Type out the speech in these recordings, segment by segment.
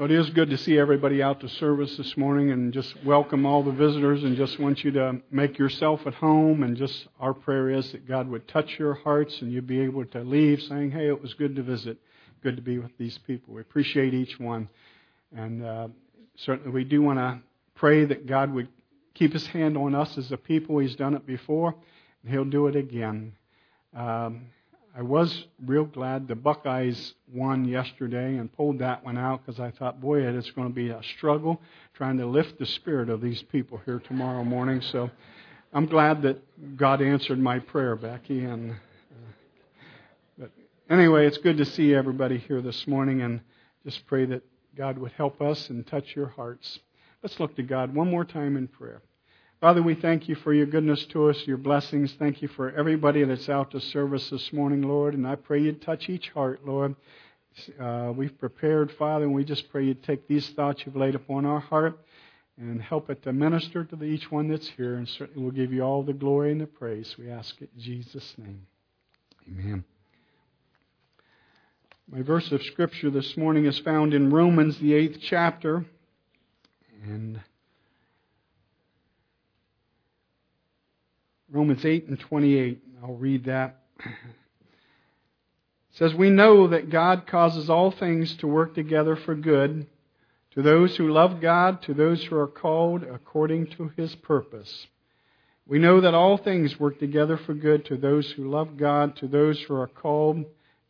Well, it is good to see everybody out to service this morning and just welcome all the visitors and just want you to make yourself at home. And just our prayer is that God would touch your hearts and you'd be able to leave saying, hey, it was good to visit, good to be with these people. We appreciate each one. And uh, certainly we do want to pray that God would keep his hand on us as a people. He's done it before, and he'll do it again. Um, I was real glad the Buckeyes won yesterday and pulled that one out because I thought, boy, it's going to be a struggle trying to lift the spirit of these people here tomorrow morning. So I'm glad that God answered my prayer, Becky. And uh, but anyway, it's good to see everybody here this morning, and just pray that God would help us and touch your hearts. Let's look to God one more time in prayer. Father, we thank you for your goodness to us, your blessings. Thank you for everybody that's out to service this morning, Lord. And I pray you'd touch each heart, Lord. Uh, we've prepared, Father, and we just pray you'd take these thoughts you've laid upon our heart and help it to minister to each one that's here. And certainly we'll give you all the glory and the praise. We ask it in Jesus' name. Amen. My verse of Scripture this morning is found in Romans, the eighth chapter. And Romans 8 and 28. I'll read that. It says, We know that God causes all things to work together for good to those who love God, to those who are called according to his purpose. We know that all things work together for good to those who love God, to those who are called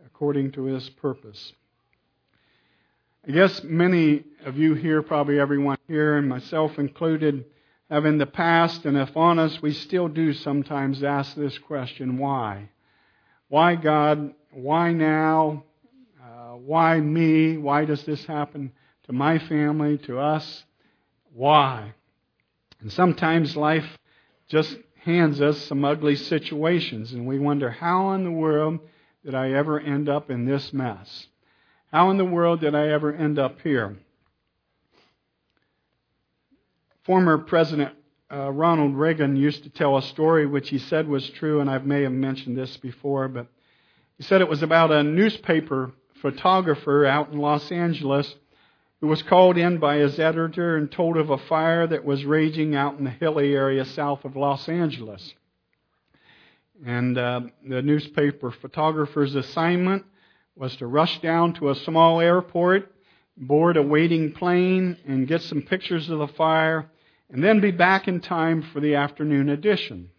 according to his purpose. I guess many of you here, probably everyone here, and myself included, have in the past, and if honest, we still do sometimes ask this question why? Why God? Why now? Uh, why me? Why does this happen to my family, to us? Why? And sometimes life just hands us some ugly situations, and we wonder how in the world did I ever end up in this mess? How in the world did I ever end up here? Former President uh, Ronald Reagan used to tell a story which he said was true, and I may have mentioned this before, but he said it was about a newspaper photographer out in Los Angeles who was called in by his editor and told of a fire that was raging out in the hilly area south of Los Angeles. And uh, the newspaper photographer's assignment was to rush down to a small airport board a waiting plane and get some pictures of the fire, and then be back in time for the afternoon edition.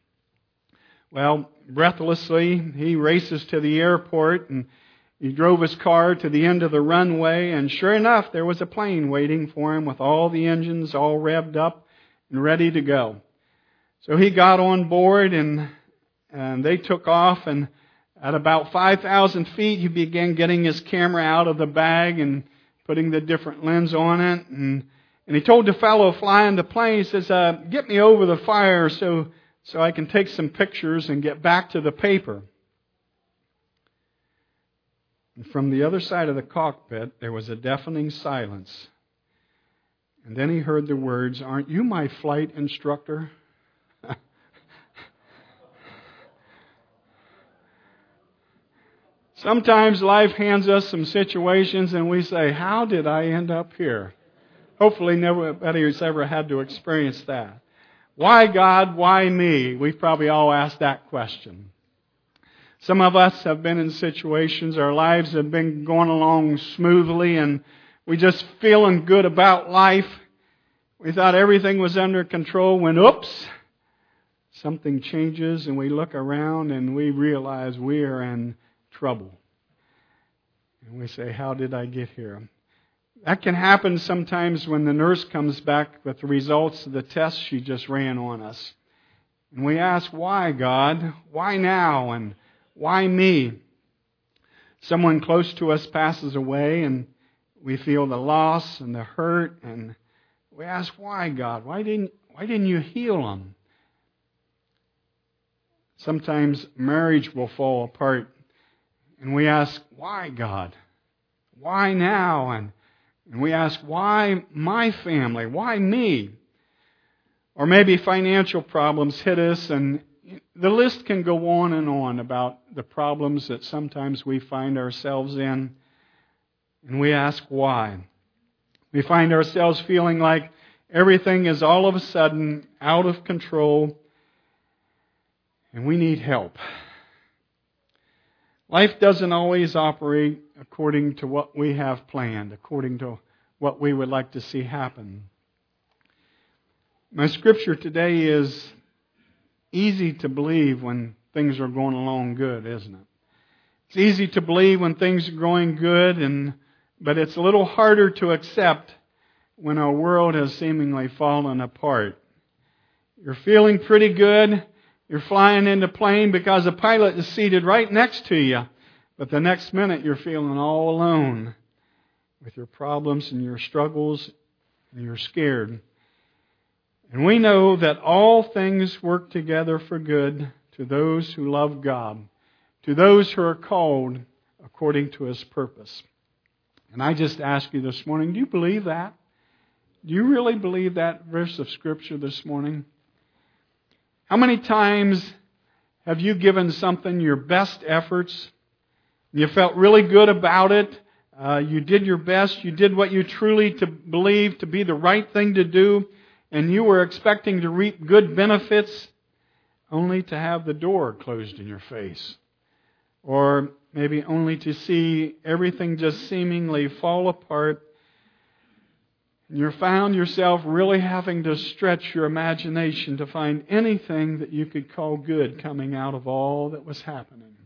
Well, breathlessly, he races to the airport and he drove his car to the end of the runway, and sure enough, there was a plane waiting for him with all the engines all revved up and ready to go. So he got on board and, and they took off and at about 5,000 feet, he began getting his camera out of the bag and putting the different lens on it. And, and he told the fellow flying the plane, he says, uh, get me over the fire so, so I can take some pictures and get back to the paper. And from the other side of the cockpit, there was a deafening silence. And then he heard the words, Aren't you my flight instructor? Sometimes life hands us some situations and we say, How did I end up here? Hopefully, nobody has ever had to experience that. Why God? Why me? We've probably all asked that question. Some of us have been in situations, our lives have been going along smoothly and we just feeling good about life. We thought everything was under control when, oops, something changes and we look around and we realize we are in trouble. And we say, How did I get here? That can happen sometimes when the nurse comes back with the results of the test she just ran on us. And we ask, Why, God? Why now? And why me? Someone close to us passes away and we feel the loss and the hurt and we ask, Why, God? Why didn't, why didn't you heal them? Sometimes marriage will fall apart and we ask, why God? Why now? And, and we ask, why my family? Why me? Or maybe financial problems hit us and the list can go on and on about the problems that sometimes we find ourselves in. And we ask why. We find ourselves feeling like everything is all of a sudden out of control and we need help. Life doesn't always operate according to what we have planned, according to what we would like to see happen. My scripture today is easy to believe when things are going along good, isn't it? It's easy to believe when things are going good and but it's a little harder to accept when our world has seemingly fallen apart. You're feeling pretty good. You're flying in the plane because the pilot is seated right next to you. But the next minute you're feeling all alone with your problems and your struggles and you're scared. And we know that all things work together for good to those who love God, to those who are called according to his purpose. And I just ask you this morning, do you believe that? Do you really believe that verse of Scripture this morning? How many times have you given something your best efforts? You felt really good about it. Uh, you did your best. You did what you truly to believe to be the right thing to do, and you were expecting to reap good benefits, only to have the door closed in your face, or maybe only to see everything just seemingly fall apart. You found yourself really having to stretch your imagination to find anything that you could call good coming out of all that was happening.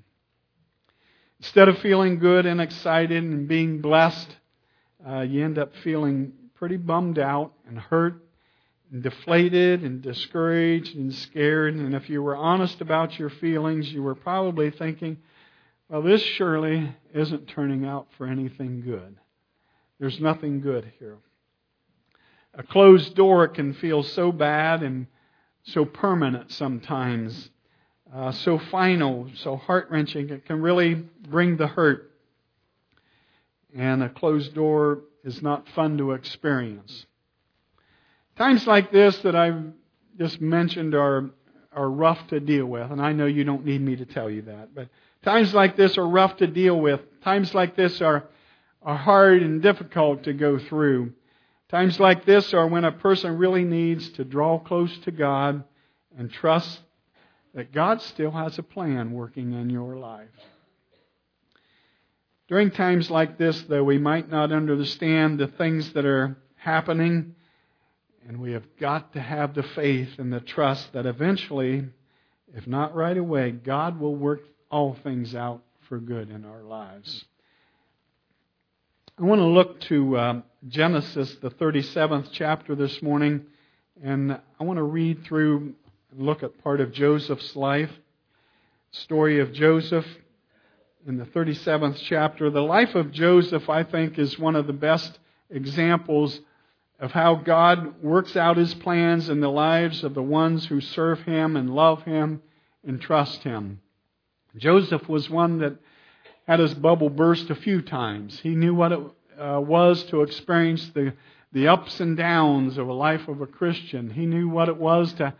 Instead of feeling good and excited and being blessed, uh, you end up feeling pretty bummed out and hurt and deflated and discouraged and scared. And if you were honest about your feelings, you were probably thinking, well, this surely isn't turning out for anything good. There's nothing good here. A closed door can feel so bad and so permanent sometimes, uh, so final, so heart wrenching. It can really bring the hurt. And a closed door is not fun to experience. Times like this that I've just mentioned are, are rough to deal with, and I know you don't need me to tell you that, but Times like this are rough to deal with. Times like this are, are hard and difficult to go through. Times like this are when a person really needs to draw close to God and trust that God still has a plan working in your life. During times like this, though, we might not understand the things that are happening, and we have got to have the faith and the trust that eventually, if not right away, God will work all things out for good in our lives. I want to look to uh, Genesis, the 37th chapter this morning, and I want to read through and look at part of Joseph's life. Story of Joseph in the 37th chapter. The life of Joseph, I think, is one of the best examples of how God works out his plans in the lives of the ones who serve him and love him and trust him. Joseph was one that had his bubble burst a few times. He knew what it uh, was to experience the, the ups and downs of a life of a Christian. He knew what it was to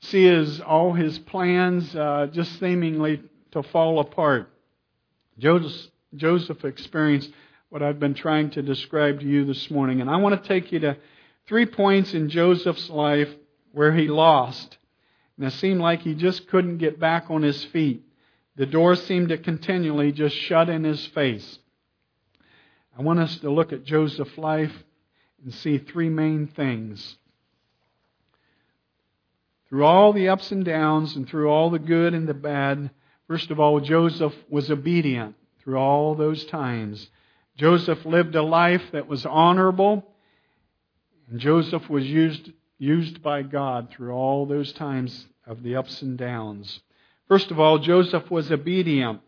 see his, all his plans uh, just seemingly to fall apart. Joseph, Joseph experienced what I've been trying to describe to you this morning. And I want to take you to three points in Joseph's life where he lost. And it seemed like he just couldn't get back on his feet. The door seemed to continually just shut in his face. I want us to look at Joseph's life and see three main things. Through all the ups and downs and through all the good and the bad, first of all, Joseph was obedient through all those times. Joseph lived a life that was honorable, and Joseph was used, used by God through all those times of the ups and downs. First of all, Joseph was obedient.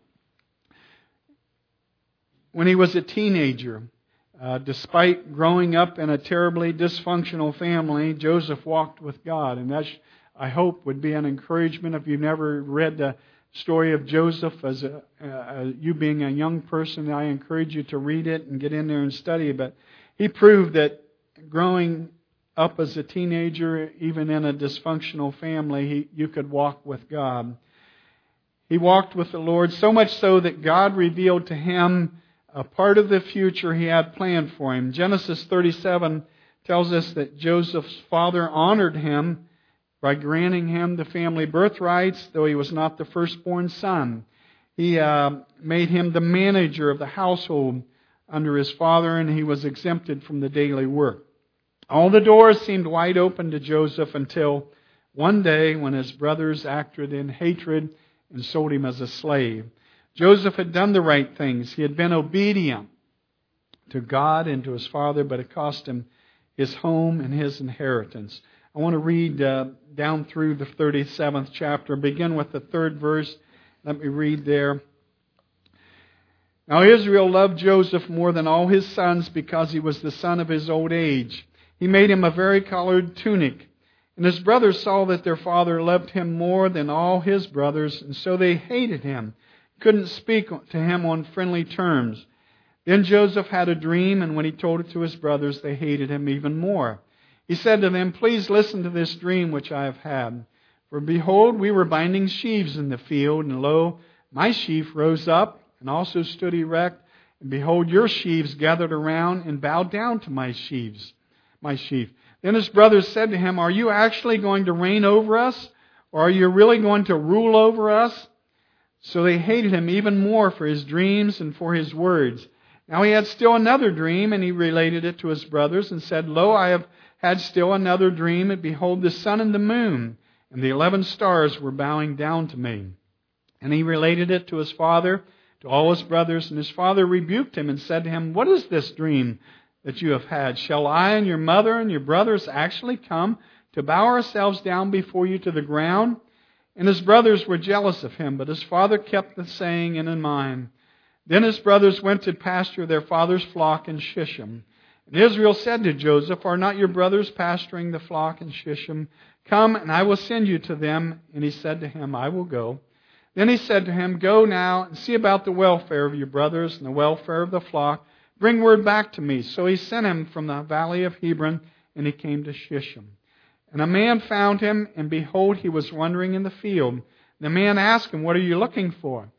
When he was a teenager, uh, despite growing up in a terribly dysfunctional family, Joseph walked with God. And that, I hope, would be an encouragement. If you've never read the story of Joseph as a, uh, you being a young person, I encourage you to read it and get in there and study. But he proved that growing up as a teenager, even in a dysfunctional family, he, you could walk with God. He walked with the Lord so much so that God revealed to him a part of the future he had planned for him. Genesis 37 tells us that Joseph's father honored him by granting him the family birthrights, though he was not the firstborn son. He uh, made him the manager of the household under his father, and he was exempted from the daily work. All the doors seemed wide open to Joseph until one day when his brothers acted in hatred and sold him as a slave. Joseph had done the right things. He had been obedient to God and to his father, but it cost him his home and his inheritance. I want to read uh, down through the 37th chapter. Begin with the third verse. Let me read there. Now Israel loved Joseph more than all his sons because he was the son of his old age. He made him a varicolored tunic. And his brothers saw that their father loved him more than all his brothers, and so they hated him, couldn't speak to him on friendly terms. Then Joseph had a dream, and when he told it to his brothers, they hated him even more. He said to them, Please listen to this dream which I have had. For behold, we were binding sheaves in the field, and lo, my sheaf rose up and also stood erect, and behold, your sheaves gathered around and bowed down to my sheaves, my sheaf. Then his brothers said to him, Are you actually going to reign over us? Or are you really going to rule over us? So they hated him even more for his dreams and for his words. Now he had still another dream, and he related it to his brothers, and said, Lo, I have had still another dream, and behold, the sun and the moon and the eleven stars were bowing down to me. And he related it to his father, to all his brothers, and his father rebuked him and said to him, What is this dream that you have had? Shall I and your mother and your brothers actually come to bow ourselves down before you to the ground? And his brothers were jealous of him, but his father kept the saying in mind. Then his brothers went to pasture their father's flock in Shechem. And Israel said to Joseph, Are not your brothers pasturing the flock in Shechem? Come, and I will send you to them. And he said to him, I will go. Then he said to him, Go now and see about the welfare of your brothers and the welfare of the flock. Bring word back to me. So he sent him from the valley of Hebron, and he came to Shechem. And a man found him, and behold, he was wandering in the field. The man asked him, What are you looking for?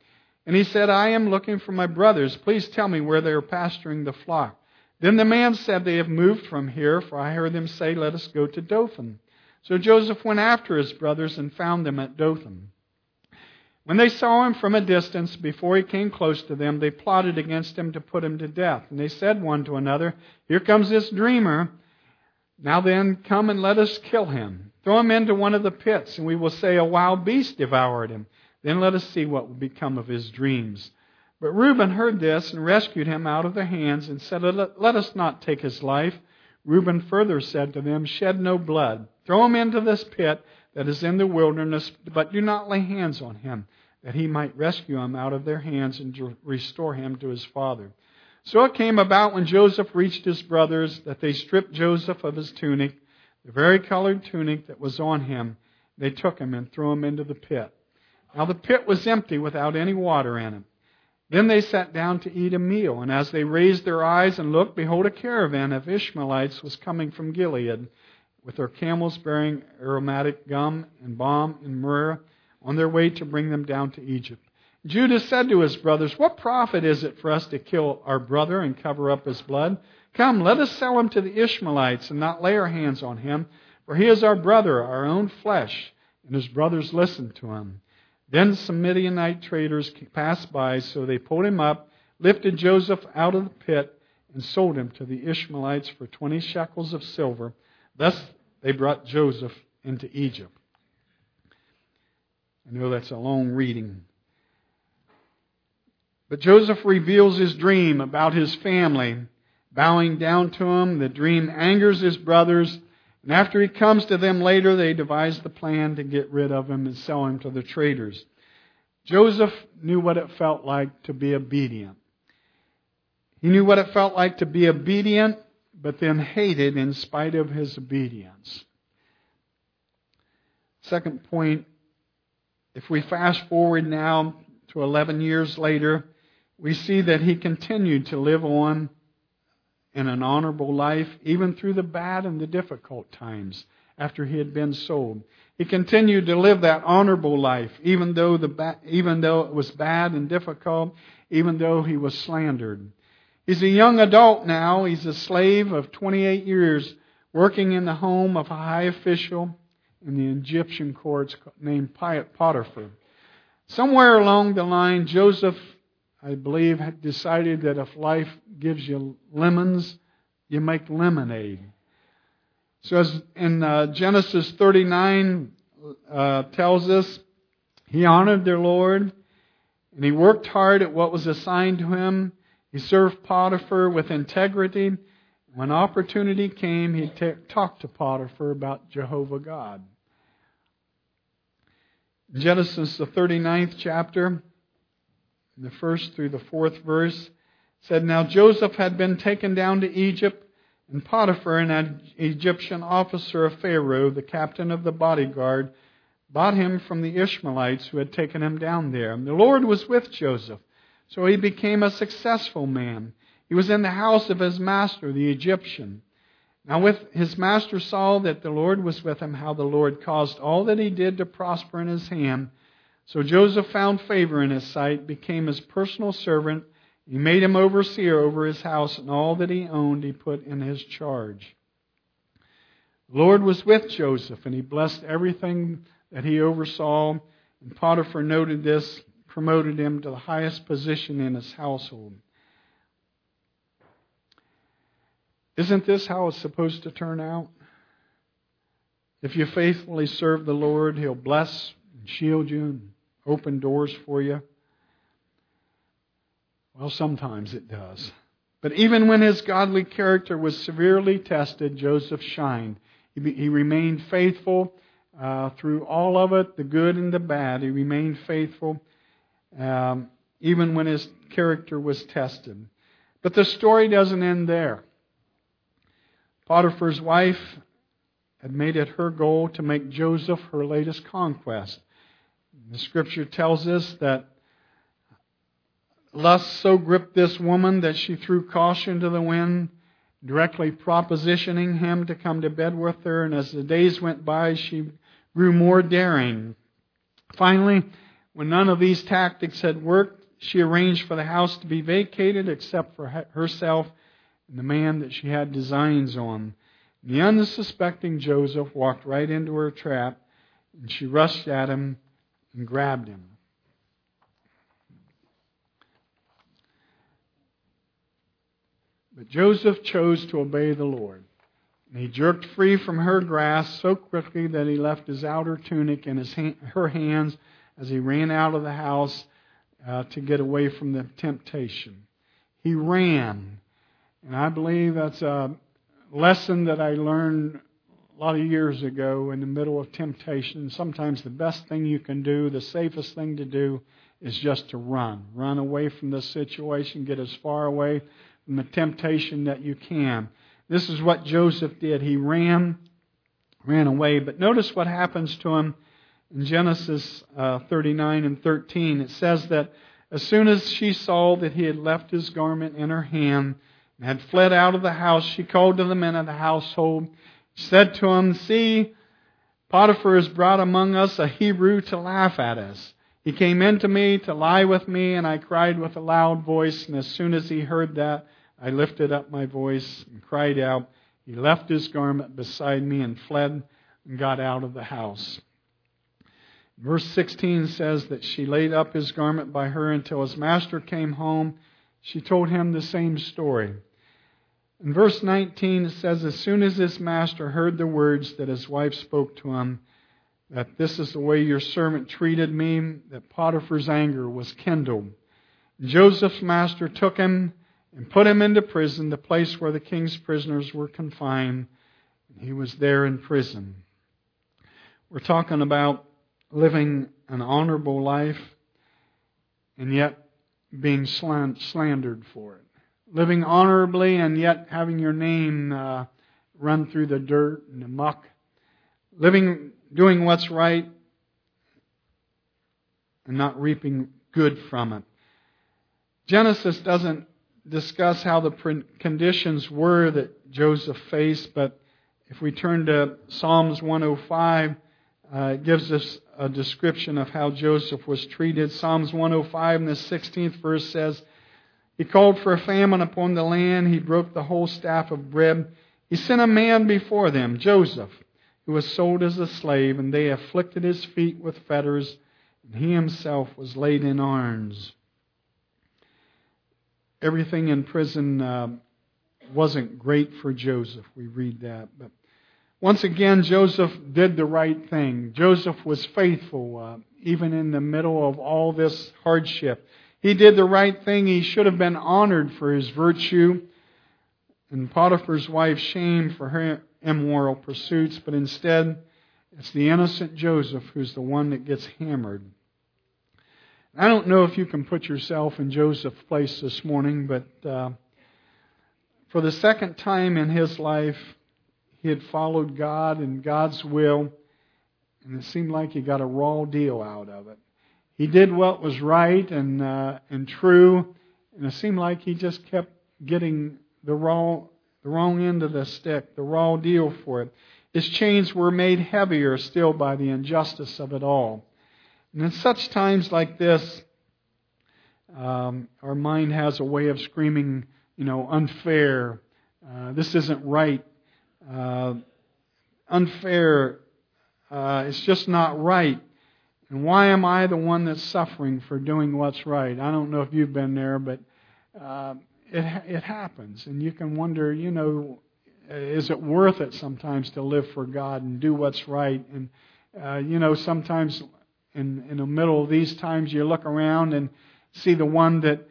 And he said, I am looking for my brothers. Please tell me where they are pasturing the flock. Then the man said, They have moved from here, for I heard them say, Let us go to Dothan. So Joseph went after his brothers and found them at Dothan. When they saw him from a distance, before he came close to them, they plotted against him to put him to death. And they said one to another, Here comes this dreamer. Now then, come and let us kill him. Throw him into one of the pits, and we will say, A wild beast devoured him. Then let us see what will become of his dreams. But Reuben heard this and rescued him out of their hands and said, Let us not take his life. Reuben further said to them, Shed no blood. Throw him into this pit that is in the wilderness, but do not lay hands on him, that he might rescue him out of their hands and restore him to his father. So it came about when Joseph reached his brothers that they stripped Joseph of his tunic, the varicolored tunic that was on him. They took him and threw him into the pit. Now the pit was empty without any water in it. Then they sat down to eat a meal, and as they raised their eyes and looked, behold, a caravan of Ishmaelites was coming from Gilead, with their camels bearing aromatic gum and balm and myrrh, on their way to bring them down to Egypt. Judah said to his brothers, What profit is it for us to kill our brother and cover up his blood? Come, let us sell him to the Ishmaelites and not lay our hands on him, for he is our brother, our own flesh. And his brothers listened to him. Then some Midianite traders passed by, so they pulled him up, lifted Joseph out of the pit, and sold him to the Ishmaelites for 20 shekels of silver. Thus they brought Joseph into Egypt. I know that's a long reading. But Joseph reveals his dream about his family. Bowing down to him, the dream angers his brothers, and after he comes to them later, they devise the plan to get rid of him and sell him to the traders. Joseph knew what it felt like to be obedient. He knew what it felt like to be obedient, but then hated in spite of his obedience. Second point, if we fast forward now to 11 years later, we see that he continued to live on in an honorable life, even through the bad and the difficult times after he had been sold. He continued to live that honorable life, even though, the ba- even though it was bad and difficult, even though he was slandered. He's a young adult now. He's a slave of 28 years working in the home of a high official in the Egyptian courts named Potiphar. Somewhere along the line, Joseph, I believe, had decided that if life gives you lemons, you make lemonade. So, as in uh, Genesis 39 uh, tells us, he honored their Lord and he worked hard at what was assigned to him. He served Potiphar with integrity. When opportunity came, he t- talked to Potiphar about Jehovah God. Genesis, the 39th chapter, the first through the fourth verse, said, Now Joseph had been taken down to Egypt, and Potiphar, an Egyptian officer of Pharaoh, the captain of the bodyguard, bought him from the Ishmaelites who had taken him down there. And the Lord was with Joseph, so he became a successful man. He was in the house of his master, the Egyptian. Now, with his master saw that the Lord was with him, how the Lord caused all that he did to prosper in his hand. So Joseph found favor in his sight, became his personal servant. He made him overseer over his house, and all that he owned he put in his charge. The Lord was with Joseph, and he blessed everything that he oversaw. And Potiphar noted this, promoted him to the highest position in his household. Isn't this how it's supposed to turn out? If you faithfully serve the Lord, He'll bless and shield you and open doors for you. Well, sometimes it does. But even when his godly character was severely tested, Joseph shined. He, remained faithful uh, through all of it, the good and the bad. He remained faithful um, even when his character was tested. But the story doesn't end there. Potiphar's wife had made it her goal to make Joseph her latest conquest. The scripture tells us that lust so gripped this woman that she threw caution to the wind, directly propositioning him to come to bed with her. And as the days went by, she grew more daring. Finally, when none of these tactics had worked, she arranged for the house to be vacated except for herself and the man that she had designs on. The unsuspecting Joseph walked right into her trap, and she rushed at him and grabbed him. But Joseph chose to obey the Lord. And he jerked free from her grasp so quickly that he left his outer tunic in his her hands as he ran out of the house uh, to get away from the temptation. He ran and I believe that's a lesson that I learned a lot of years ago in the middle of temptation. Sometimes the best thing you can do, the safest thing to do, is just to run. Run away from the situation, get as far away from the temptation that you can. This is what Joseph did. He ran, ran away. But notice what happens to him in Genesis uh, 39 and 13. It says that as soon as she saw that he had left his garment in her hand, and had fled out of the house, she called to the men of the household, said to them, See, Potiphar has brought among us a Hebrew to laugh at us. He came in to me to lie with me, and I cried with a loud voice. And as soon as he heard that, I lifted up my voice and cried out. He left his garment beside me and fled and got out of the house. Verse 16 says that she laid up his garment by her until his master came home. She told him the same story. In verse 19, it says, As soon as his master heard the words that his wife spoke to him, that this is the way your servant treated me, that Potiphar's anger was kindled. Joseph's master took him and put him into prison, the place where the king's prisoners were confined. He was there in prison. We're talking about living an honorable life and yet being slandered for it living honorably and yet having your name uh, run through the dirt and the muck, living, doing what's right, and not reaping good from it. Genesis doesn't discuss how the conditions were that Joseph faced, but if we turn to Psalms 105, uh, it gives us a description of how Joseph was treated. Psalms 105 in the 16th verse says, He called for a famine upon the land. He broke the whole staff of bread. He sent a man before them, Joseph, who was sold as a slave, and they afflicted his feet with fetters, and he himself was laid in irons. Everything in prison uh, wasn't great for Joseph. We read that. But once again, Joseph did the right thing. Joseph was faithful, uh, even in the middle of all this hardship. He did the right thing. He should have been honored for his virtue and Potiphar's wife shamed for her immoral pursuits, but instead, it's the innocent Joseph who's the one that gets hammered. I don't know if you can put yourself in Joseph's place this morning, but uh, for the second time in his life, he had followed God and God's will, and it seemed like he got a raw deal out of it. He did what was right and uh, and true, and it seemed like he just kept getting the wrong the wrong end of the stick, the raw deal for it. His chains were made heavier still by the injustice of it all. And in such times like this, um, our mind has a way of screaming, you know, unfair. Uh, this isn't right. Uh, unfair. Uh, it's just not right. And why am I the one that's suffering for doing what's right? I don't know if you've been there, but uh, it it happens, and you can wonder, you know, is it worth it sometimes to live for God and do what's right? And uh, you know, sometimes in in the middle of these times, you look around and see the one that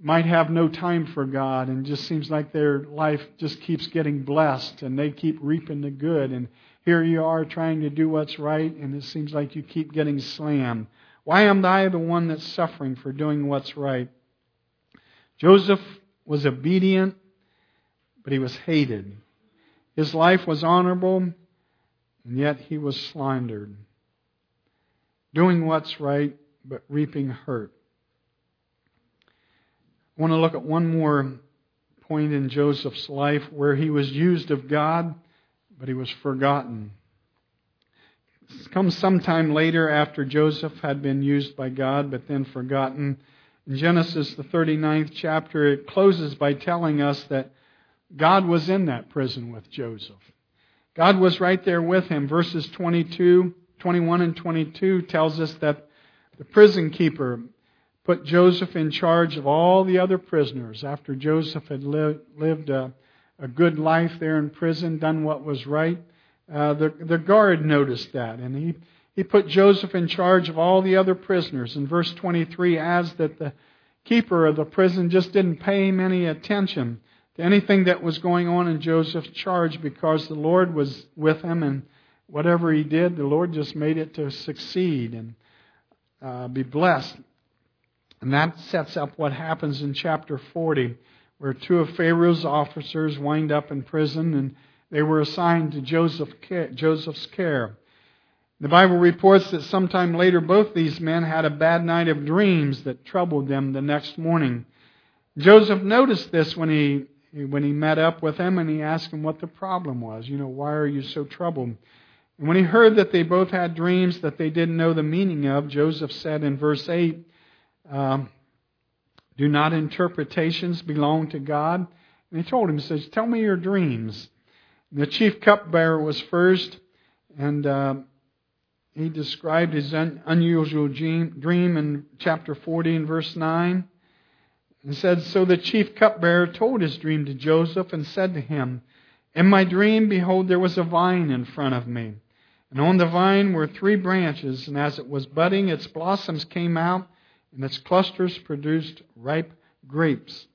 might have no time for God and just seems like their life just keeps getting blessed and they keep reaping the good and here you are trying to do what's right, and it seems like you keep getting slammed. Why am I the one that's suffering for doing what's right? Joseph was obedient, but he was hated. His life was honorable, and yet he was slandered. Doing what's right, but reaping hurt. I want to look at one more point in Joseph's life where he was used of God but he was forgotten. This comes sometime later after Joseph had been used by God, but then forgotten. In Genesis, the 39th chapter, it closes by telling us that God was in that prison with Joseph. God was right there with him. Verses 22, 21 and 22 tells us that the prison keeper put Joseph in charge of all the other prisoners after Joseph had lived a a good life there in prison, done what was right. Uh, the, the guard noticed that, and he, he put Joseph in charge of all the other prisoners. And verse 23 adds that the keeper of the prison just didn't pay him any attention to anything that was going on in Joseph's charge because the Lord was with him, and whatever he did, the Lord just made it to succeed and uh, be blessed. And that sets up what happens in chapter 40 where two of Pharaoh's officers wind up in prison and they were assigned to Joseph, Joseph's care. The Bible reports that sometime later both these men had a bad night of dreams that troubled them the next morning. Joseph noticed this when he when he met up with them and he asked him what the problem was. You know, why are you so troubled? And when he heard that they both had dreams that they didn't know the meaning of, Joseph said in verse 8, um, do not interpretations belong to God? And he told him, he says, Tell me your dreams. And the chief cupbearer was first, and uh, he described his un- unusual dream in chapter 40 and verse 9. And said, So the chief cupbearer told his dream to Joseph and said to him, In my dream, behold, there was a vine in front of me. And on the vine were three branches, and as it was budding, its blossoms came out and its clusters produced ripe grapes.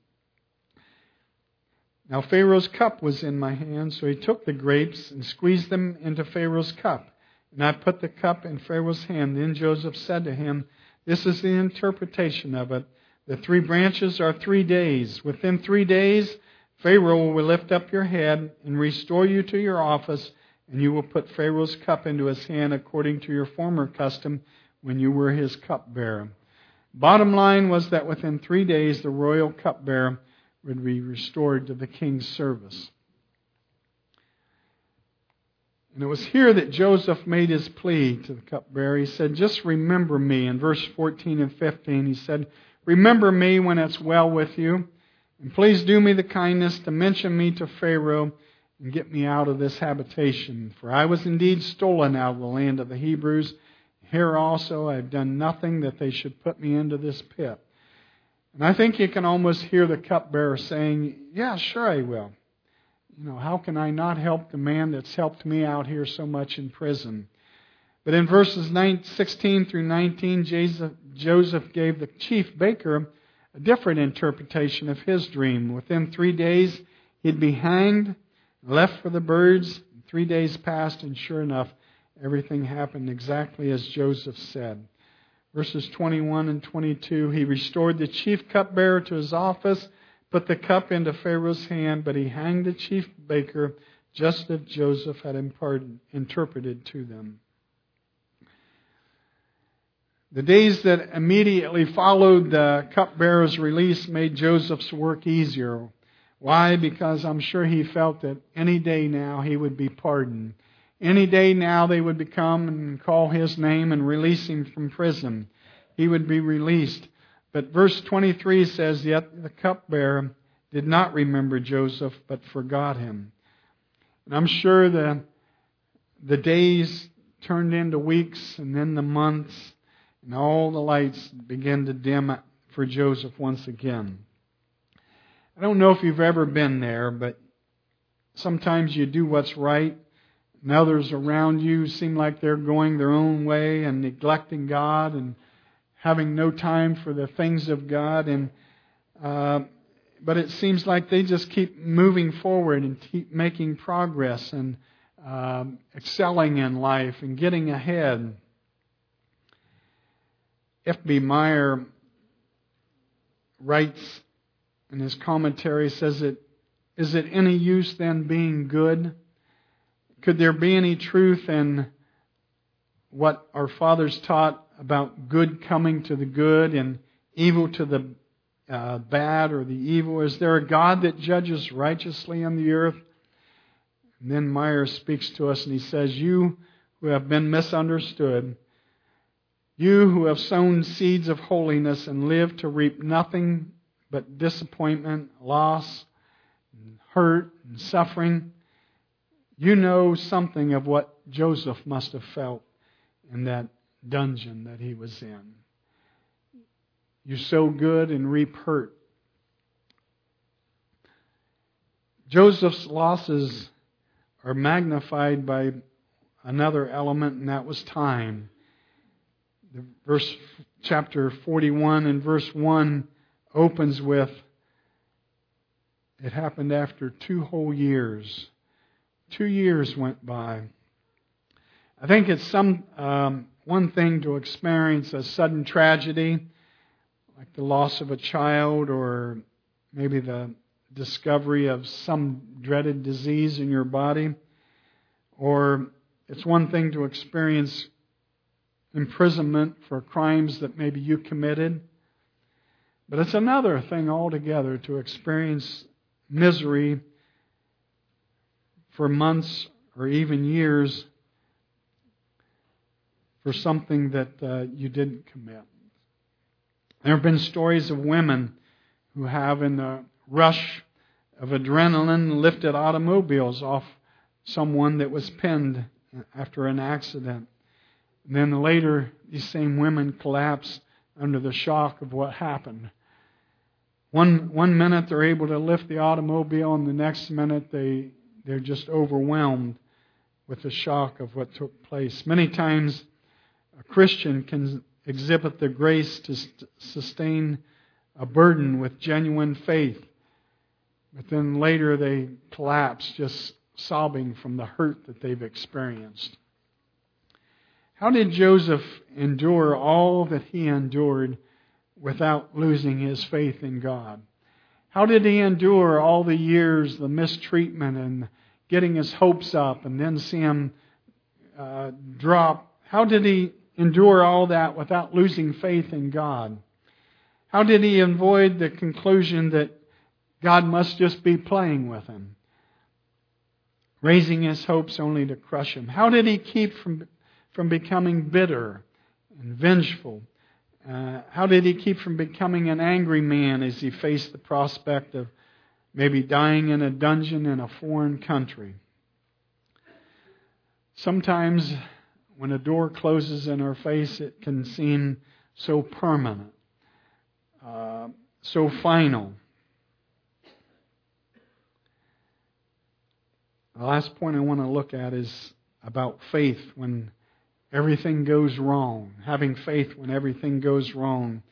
Now Pharaoh's cup was in my hand, so he took the grapes and squeezed them into Pharaoh's cup. And I put the cup in Pharaoh's hand. Then Joseph said to him, This is the interpretation of it. The three branches are three days. Within three days, Pharaoh will lift up your head and restore you to your office, and you will put Pharaoh's cup into his hand according to your former custom when you were his cupbearer. Bottom line was that within three days, the royal cupbearer would be restored to the king's service. And it was here that Joseph made his plea to the cupbearer. He said, Just remember me. In verse 14 and 15, he said, Remember me when it's well with you. And please do me the kindness to mention me to Pharaoh and get me out of this habitation. For I was indeed stolen out of the land of the Hebrews. Here also I have done nothing that they should put me into this pit. And I think you can almost hear the cupbearer saying, Yeah, sure I will. You know, how can I not help the man that's helped me out here so much in prison? But in verses 16 through 19, Joseph gave the chief baker a different interpretation of his dream. Within three days, he'd be hanged, left for the birds. Three days passed, and sure enough, everything happened exactly as Joseph said. Verses 21 and 22 He restored the chief cupbearer to his office, put the cup into Pharaoh's hand, but he hanged the chief baker just as Joseph had interpreted to them. The days that immediately followed the cupbearer's release made Joseph's work easier. Why? Because I'm sure he felt that any day now he would be pardoned. Any day now they would come and call his name and release him from prison. He would be released. But verse 23 says, Yet the cupbearer did not remember Joseph, but forgot him. And I'm sure the, the days turned into weeks and then the months and all the lights began to dim for Joseph once again. I don't know if you've ever been there, but sometimes you do what's right, and others around you seem like they're going their own way and neglecting God and having no time for the things of God. And uh, but it seems like they just keep moving forward and keep making progress and um, excelling in life and getting ahead. F.B. Meyer writes in his commentary, says it, is it any use then being good? Could there be any truth in what our fathers taught about good coming to the good and evil to the uh, bad or the evil? Is there a God that judges righteously on the earth? And then Meyer speaks to us and he says, You who have been misunderstood, you who have sown seeds of holiness and lived to reap nothing but disappointment, loss, and hurt, and suffering, you know something of what Joseph must have felt in that dungeon that he was in. You sow good and reap hurt. Joseph's losses are magnified by another element, and that was time the verse chapter 41 and verse 1 opens with it happened after two whole years. Two years went by. I think it's some um, one thing to experience a sudden tragedy, like the loss of a child, or maybe the discovery of some dreaded disease in your body, or it's one thing to experience imprisonment for crimes that maybe you committed. But it's another thing altogether to experience misery for months or even years for something that uh, you didn't commit. There have been stories of women who have, in the rush of adrenaline, lifted automobiles off someone that was pinned after an accident. And then later, these same women collapse under the shock of what happened. One, one minute they're able to lift the automobile, and the next minute they, they're just overwhelmed with the shock of what took place. Many times, a Christian can exhibit the grace to sustain a burden with genuine faith, but then later they collapse just sobbing from the hurt that they've experienced. How did Joseph endure all that he endured without losing his faith in God? How did he endure all the years, the mistreatment, and getting his hopes up and then see him uh, drop? How did he endure all that without losing faith in God? How did he avoid the conclusion that God must just be playing with him, raising his hopes only to crush him? How did he keep from from becoming bitter and vengeful Uh, how did he keep from becoming an angry man as he faced the prospect of maybe dying in a dungeon in a foreign country? Sometimes when a door closes in our face, it can seem so permanent, uh, so final. The last point I want to look at is about faith when everything goes wrong, having faith when everything goes wrong.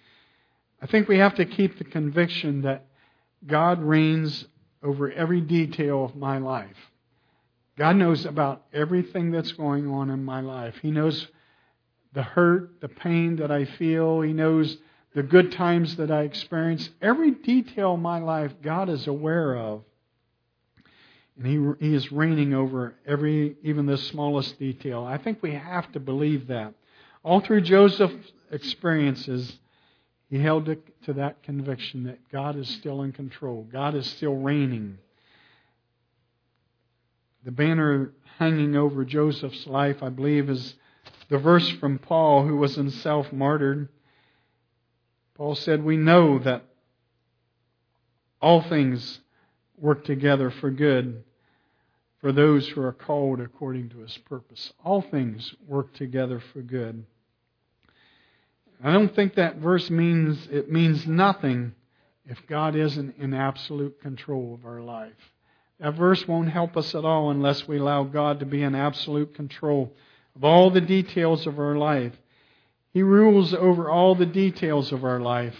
I think we have to keep the conviction that God reigns over every detail of my life. God knows about everything that's going on in my life. He knows the hurt, the pain that I feel. He knows the good times that I experience. Every detail of my life, God is aware of. And he, he is reigning over every, even the smallest detail. I think we have to believe that. All through Joseph's experiences, he held to that conviction that God is still in control. God is still reigning. The banner hanging over Joseph's life, I believe, is the verse from Paul, who was himself martyred. Paul said, We know that all things work together for good for those who are called according to his purpose. All things work together for good. I don't think that verse means it means nothing if God isn't in absolute control of our life. That verse won't help us at all unless we allow God to be in absolute control of all the details of our life. He rules over all the details of our life.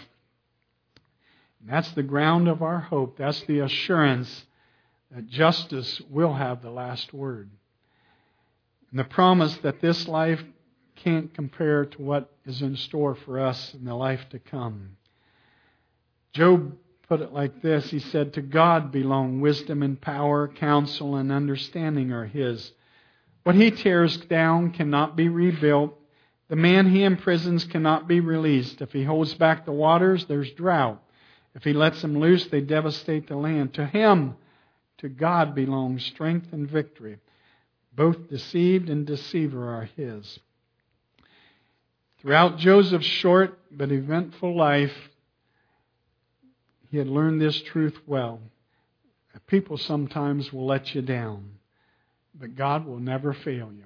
And that's the ground of our hope. That's the assurance that justice will have the last word. And the promise that this life can't compare to what is in store for us in the life to come. Job put it like this He said, To God belong wisdom and power, counsel and understanding are His. What He tears down cannot be rebuilt. The man He imprisons cannot be released. If He holds back the waters, there's drought. If He lets them loose, they devastate the land. To Him, to God belongs strength and victory. Both deceived and deceiver are His. Throughout Joseph's short but eventful life, he had learned this truth well. People sometimes will let you down, but God will never fail you.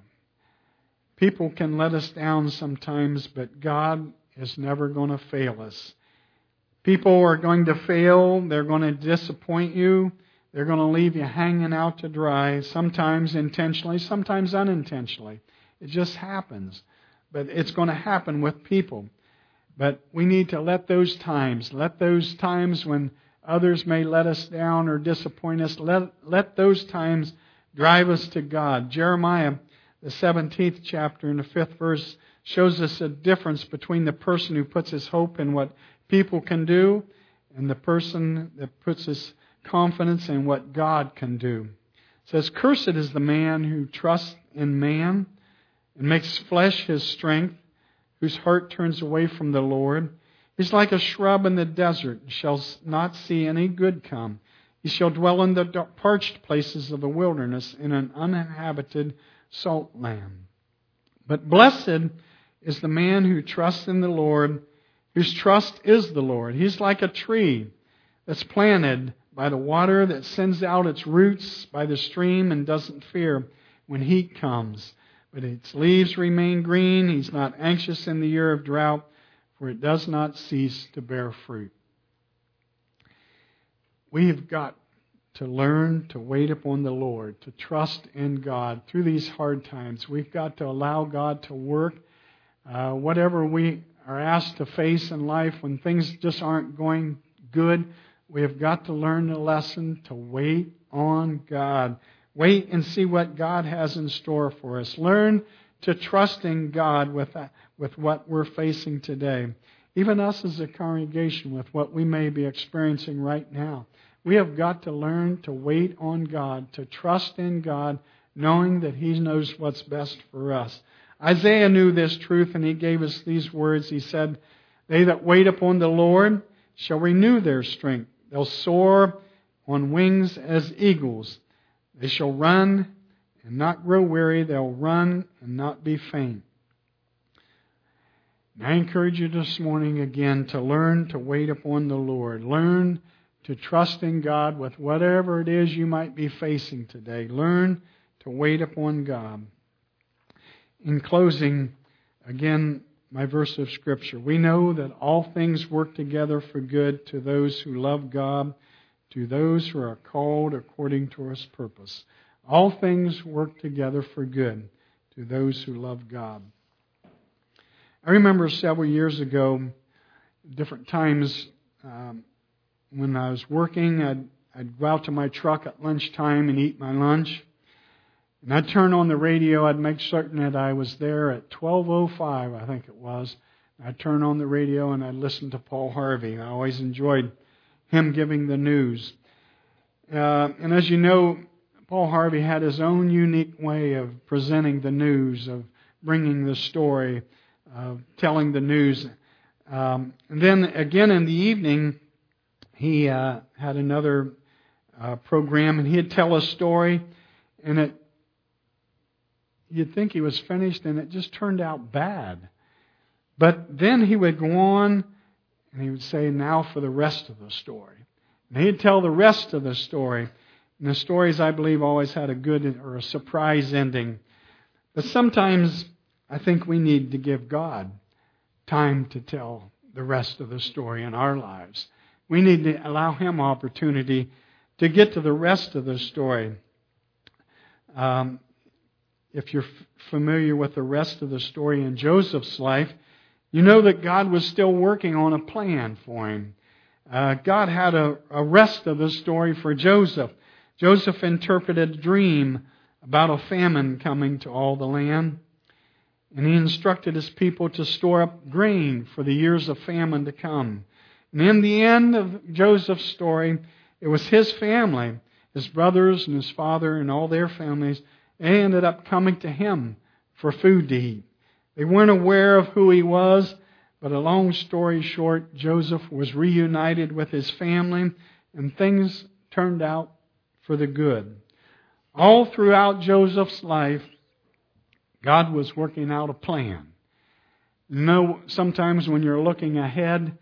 People can let us down sometimes, but God is never going to fail us. People are going to fail, they're going to disappoint you, they're going to leave you hanging out to dry, sometimes intentionally, sometimes unintentionally. It just happens. But it's going to happen with people. But we need to let those times, let those times when others may let us down or disappoint us, let, let those times drive us to God. Jeremiah, the 17th chapter and the 5th verse, shows us a difference between the person who puts his hope in what people can do and the person that puts his confidence in what God can do. It says, Cursed is the man who trusts in man and makes flesh his strength whose heart turns away from the Lord. He's like a shrub in the desert, and shall not see any good come. He shall dwell in the parched places of the wilderness, in an uninhabited salt land. But blessed is the man who trusts in the Lord, whose trust is the Lord. He's like a tree that's planted by the water that sends out its roots by the stream and doesn't fear when heat comes but its leaves remain green. He's not anxious in the year of drought, for it does not cease to bear fruit. We've got to learn to wait upon the Lord, to trust in God through these hard times. We've got to allow God to work. Uh, whatever we are asked to face in life when things just aren't going good, we have got to learn the lesson to wait on God. Wait and see what God has in store for us. Learn to trust in God with, with what we're facing today. Even us as a congregation, with what we may be experiencing right now. We have got to learn to wait on God, to trust in God, knowing that He knows what's best for us. Isaiah knew this truth, and he gave us these words. He said, They that wait upon the Lord shall renew their strength. They'll soar on wings as eagles. They shall run and not grow weary. They'll run and not be faint. And I encourage you this morning again to learn to wait upon the Lord. Learn to trust in God with whatever it is you might be facing today. Learn to wait upon God. In closing, again, my verse of Scripture. We know that all things work together for good to those who love God, to those who are called according to his purpose. All things work together for good to those who love God. I remember several years ago, different times um, when I was working, I'd, I'd go out to my truck at lunchtime and eat my lunch. And I'd turn on the radio. I'd make certain that I was there at 12:05, I think it was. I'd turn on the radio and I'd listen to Paul Harvey. I always enjoyed him giving the news. Uh, and as you know, Paul Harvey had his own unique way of presenting the news, of bringing the story, of telling the news. Um, and then again in the evening, he uh, had another uh, program, and he'd tell a story, and it you'd think he was finished, and it just turned out bad. But then he would go on and he would say, Now for the rest of the story. And he'd tell the rest of the story. And the stories, I believe, always had a good or a surprise ending. But sometimes I think we need to give God time to tell the rest of the story in our lives. We need to allow Him opportunity to get to the rest of the story. Um, if you're familiar with the rest of the story in Joseph's life, you know that God was still working on a plan for him. Uh, God had a, a rest of the story for Joseph. Joseph interpreted a dream about a famine coming to all the land. And he instructed his people to store up grain for the years of famine to come. And in the end of Joseph's story, it was his family, his brothers and his father and all their families they ended up coming to him for food to eat. They weren't aware of who he was, but a long story short, Joseph was reunited with his family, and things turned out for the good. All throughout Joseph's life, God was working out a plan. You know, sometimes when you're looking ahead,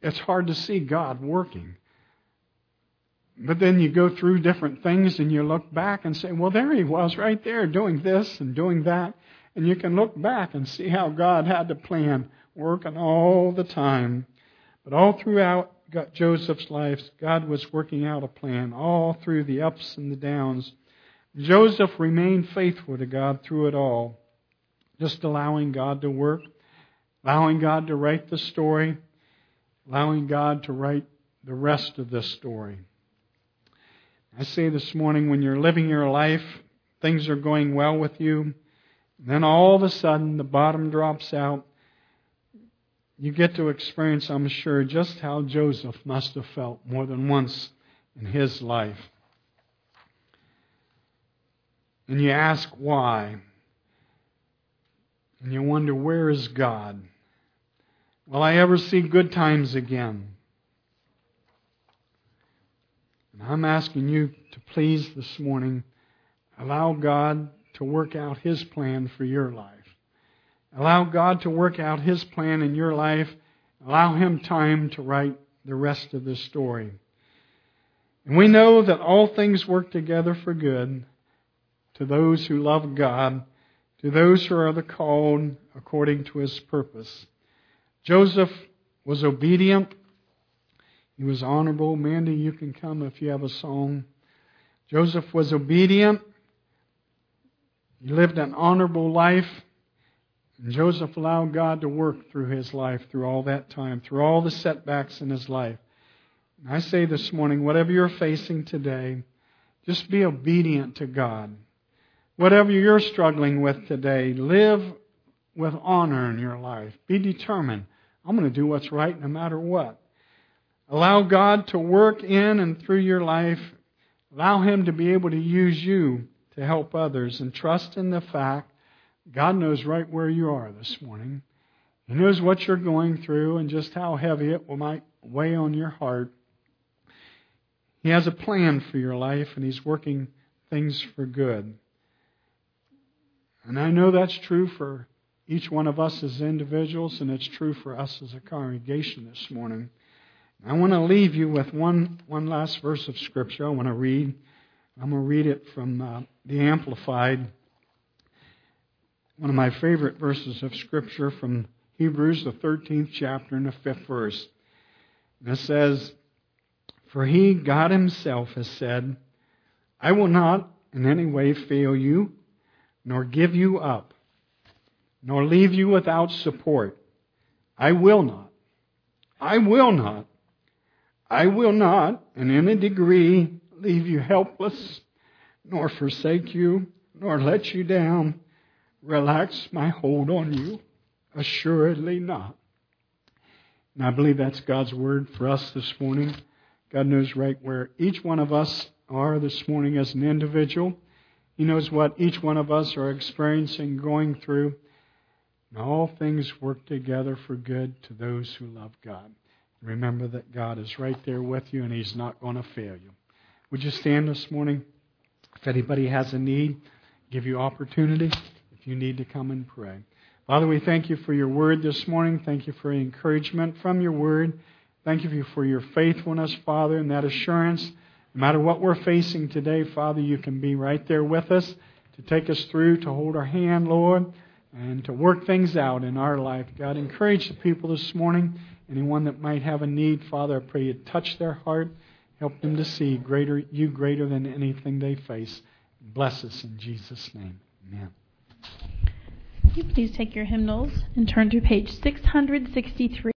it's hard to see God working. But then you go through different things and you look back and say, well, there he was right there doing this and doing that. And you can look back and see how God had the plan working all the time. But all throughout Joseph's life, God was working out a plan all through the ups and the downs. Joseph remained faithful to God through it all, just allowing God to work, allowing God to write the story, allowing God to write the rest of this story. I say this morning when you're living your life, things are going well with you, then all of a sudden the bottom drops out. You get to experience, I'm sure, just how Joseph must have felt more than once in his life. And you ask why. And you wonder, where is God? Will I ever see good times again? And I'm asking you to please this morning allow God to work out His plan for your life. Allow God to work out His plan in your life. Allow Him time to write the rest of the story. And we know that all things work together for good to those who love God, to those who are the called according to His purpose. Joseph was obedient he was honorable. Mandy, you can come if you have a song. Joseph was obedient. He lived an honorable life. And Joseph allowed God to work through his life through all that time, through all the setbacks in his life. And I say this morning, whatever you're facing today, just be obedient to God. Whatever you're struggling with today, live with honor in your life. Be determined. I'm going to do what's right no matter what. Allow God to work in and through your life. Allow Him to be able to use you to help others and trust in the fact God knows right where you are this morning. He knows what you're going through and just how heavy it might weigh on your heart. He has a plan for your life and He's working things for good. And I know that's true for each one of us as individuals, and it's true for us as a congregation this morning. I want to leave you with one, one last verse of Scripture I want to read. I'm going to read it from uh, the Amplified, one of my favorite verses of Scripture from Hebrews, the 13th chapter, and the 5th verse. And it says, For he, God himself, has said, I will not in any way fail you, nor give you up, nor leave you without support. I will not. I will not. I will not, in any degree, leave you helpless, nor forsake you, nor let you down, relax my hold on you. Assuredly not. And I believe that's God's word for us this morning. God knows right where each one of us are this morning as an individual. He knows what each one of us are experiencing, going through. And all things work together for good to those who love God. Remember that God is right there with you and He's not going to fail you. Would you stand this morning? If anybody has a need, give you opportunity. If you need to come and pray. Father, we thank you for your word this morning. Thank you for encouragement from your word. Thank you for your faithfulness, Father, and that assurance no matter what we're facing today, Father, you can be right there with us to take us through, to hold our hand, Lord, and to work things out in our life. God, encourage the people this morning. Anyone that might have a need, Father, I pray you touch their heart. Help them to see greater you greater than anything they face. Bless us in Jesus' name. Amen. Please take your hymnals and turn to page 663.